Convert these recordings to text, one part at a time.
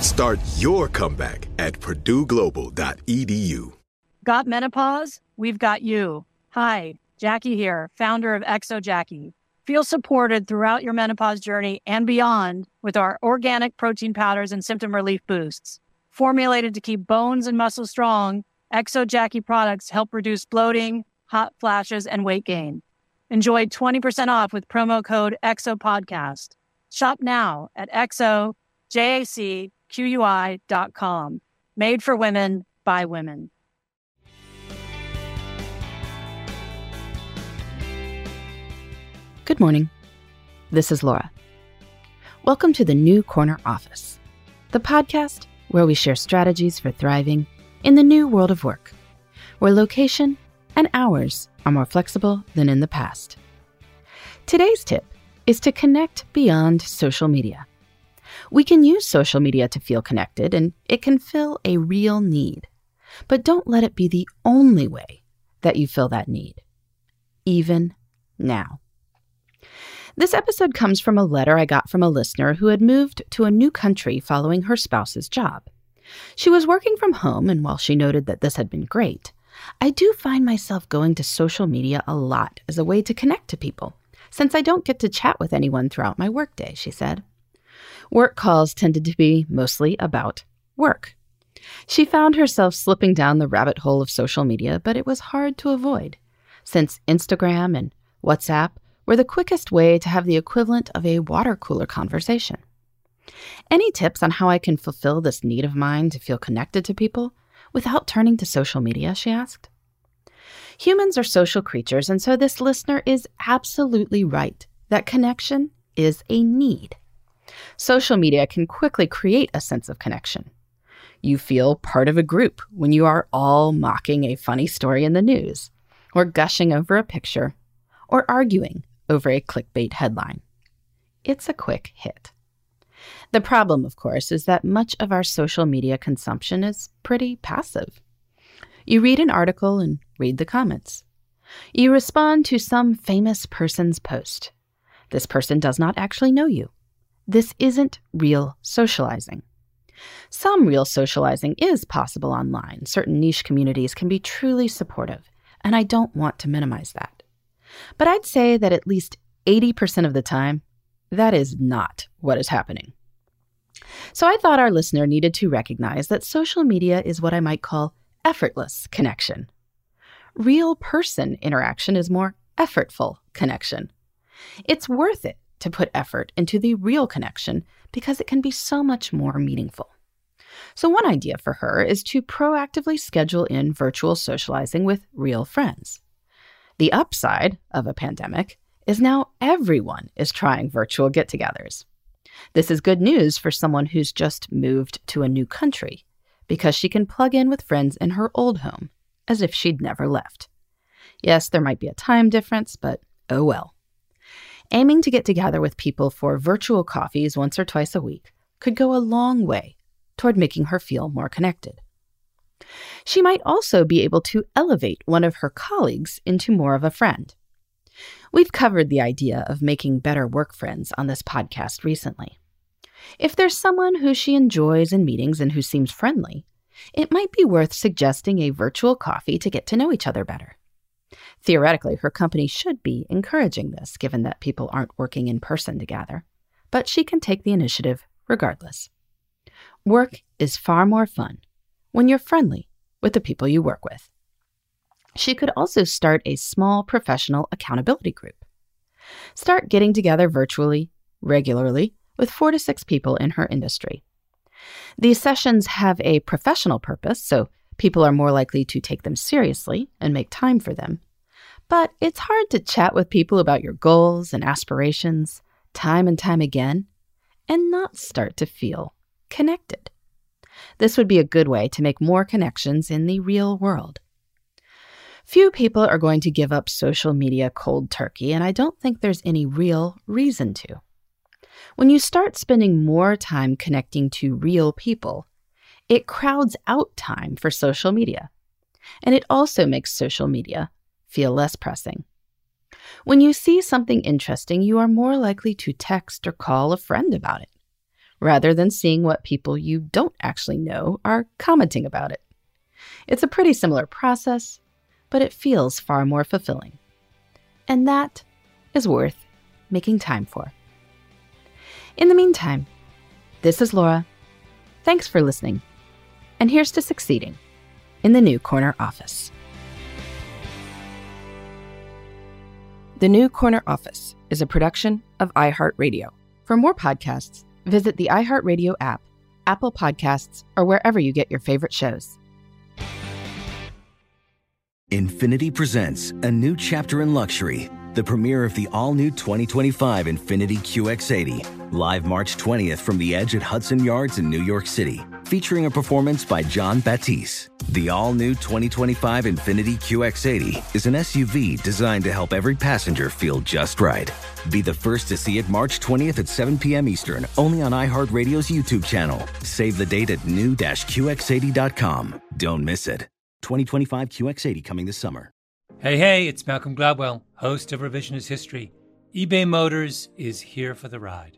Start your comeback at purdueglobal.edu. Got menopause? We've got you. Hi, Jackie here, founder of Exo Jacqui. Feel supported throughout your menopause journey and beyond with our organic protein powders and symptom relief boosts. Formulated to keep bones and muscles strong, Exo Jacqui products help reduce bloating, hot flashes, and weight gain. Enjoy 20% off with promo code EXOPODCAST. Shop now at exojacqui.com. Made for women by women. Good morning. This is Laura. Welcome to the New Corner Office, the podcast where we share strategies for thriving in the new world of work, where location and hours are more flexible than in the past. Today's tip is to connect beyond social media. We can use social media to feel connected, and it can fill a real need. But don't let it be the only way that you fill that need, even now. This episode comes from a letter I got from a listener who had moved to a new country following her spouse's job. She was working from home, and while she noted that this had been great, I do find myself going to social media a lot as a way to connect to people since I don't get to chat with anyone throughout my workday, she said. Work calls tended to be mostly about work. She found herself slipping down the rabbit hole of social media, but it was hard to avoid, since Instagram and WhatsApp were the quickest way to have the equivalent of a water cooler conversation. Any tips on how I can fulfill this need of mine to feel connected to people without turning to social media? she asked. Humans are social creatures, and so this listener is absolutely right that connection is a need. Social media can quickly create a sense of connection. You feel part of a group when you are all mocking a funny story in the news, or gushing over a picture, or arguing over a clickbait headline. It's a quick hit. The problem, of course, is that much of our social media consumption is pretty passive. You read an article and read the comments. You respond to some famous person's post. This person does not actually know you. This isn't real socializing. Some real socializing is possible online. Certain niche communities can be truly supportive, and I don't want to minimize that. But I'd say that at least 80% of the time, that is not what is happening. So I thought our listener needed to recognize that social media is what I might call effortless connection. Real person interaction is more effortful connection. It's worth it to put effort into the real connection because it can be so much more meaningful. So, one idea for her is to proactively schedule in virtual socializing with real friends. The upside of a pandemic is now everyone is trying virtual get togethers. This is good news for someone who's just moved to a new country because she can plug in with friends in her old home as if she'd never left. Yes, there might be a time difference, but oh well. Aiming to get together with people for virtual coffees once or twice a week could go a long way toward making her feel more connected. She might also be able to elevate one of her colleagues into more of a friend. We've covered the idea of making better work friends on this podcast recently. If there's someone who she enjoys in meetings and who seems friendly, it might be worth suggesting a virtual coffee to get to know each other better. Theoretically, her company should be encouraging this, given that people aren't working in person together, but she can take the initiative regardless. Work is far more fun when you're friendly with the people you work with. She could also start a small professional accountability group. Start getting together virtually, regularly, with four to six people in her industry. These sessions have a professional purpose, so people are more likely to take them seriously and make time for them. But it's hard to chat with people about your goals and aspirations time and time again and not start to feel connected. This would be a good way to make more connections in the real world. Few people are going to give up social media cold turkey, and I don't think there's any real reason to. When you start spending more time connecting to real people, it crowds out time for social media. And it also makes social media feel less pressing. When you see something interesting, you are more likely to text or call a friend about it, rather than seeing what people you don't actually know are commenting about it. It's a pretty similar process, but it feels far more fulfilling. And that is worth making time for. In the meantime, this is Laura. Thanks for listening. And here's to succeeding in the new corner office. The New Corner Office is a production of iHeartRadio. For more podcasts, visit the iHeartRadio app, Apple Podcasts, or wherever you get your favorite shows. Infiniti presents a new chapter in luxury, the premiere of the all new 2025 Infiniti QX80, live March 20th from the edge at Hudson Yards in New York City featuring a performance by Jon Batiste. The all new 2025 Infiniti QX80 is an SUV designed to help every passenger feel just right. Be the first to see it March 20th at 7 p.m. Eastern, only on iHeartRadio's YouTube channel. Save the date at new-QX80.com. Don't miss it. 2025 QX80 coming this summer. Hey, hey, it's Malcolm Gladwell, host of Revisionist History. eBay Motors is here for the ride.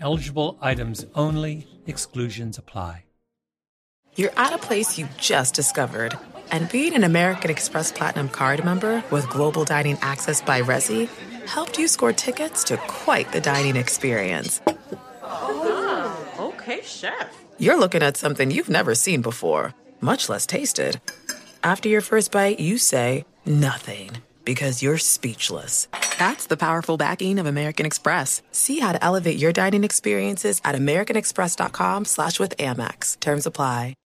Eligible items only, exclusions apply. You're at a place you just discovered. And being an American Express Platinum card member with global dining access by Resy helped you score tickets to quite the dining experience. Oh, okay, chef. You're looking at something you've never seen before, much less tasted. After your first bite, you say nothing because you're speechless. That's the powerful backing of American Express. See how to elevate your dining experiences at americanexpress.com slash with Amex. Terms apply.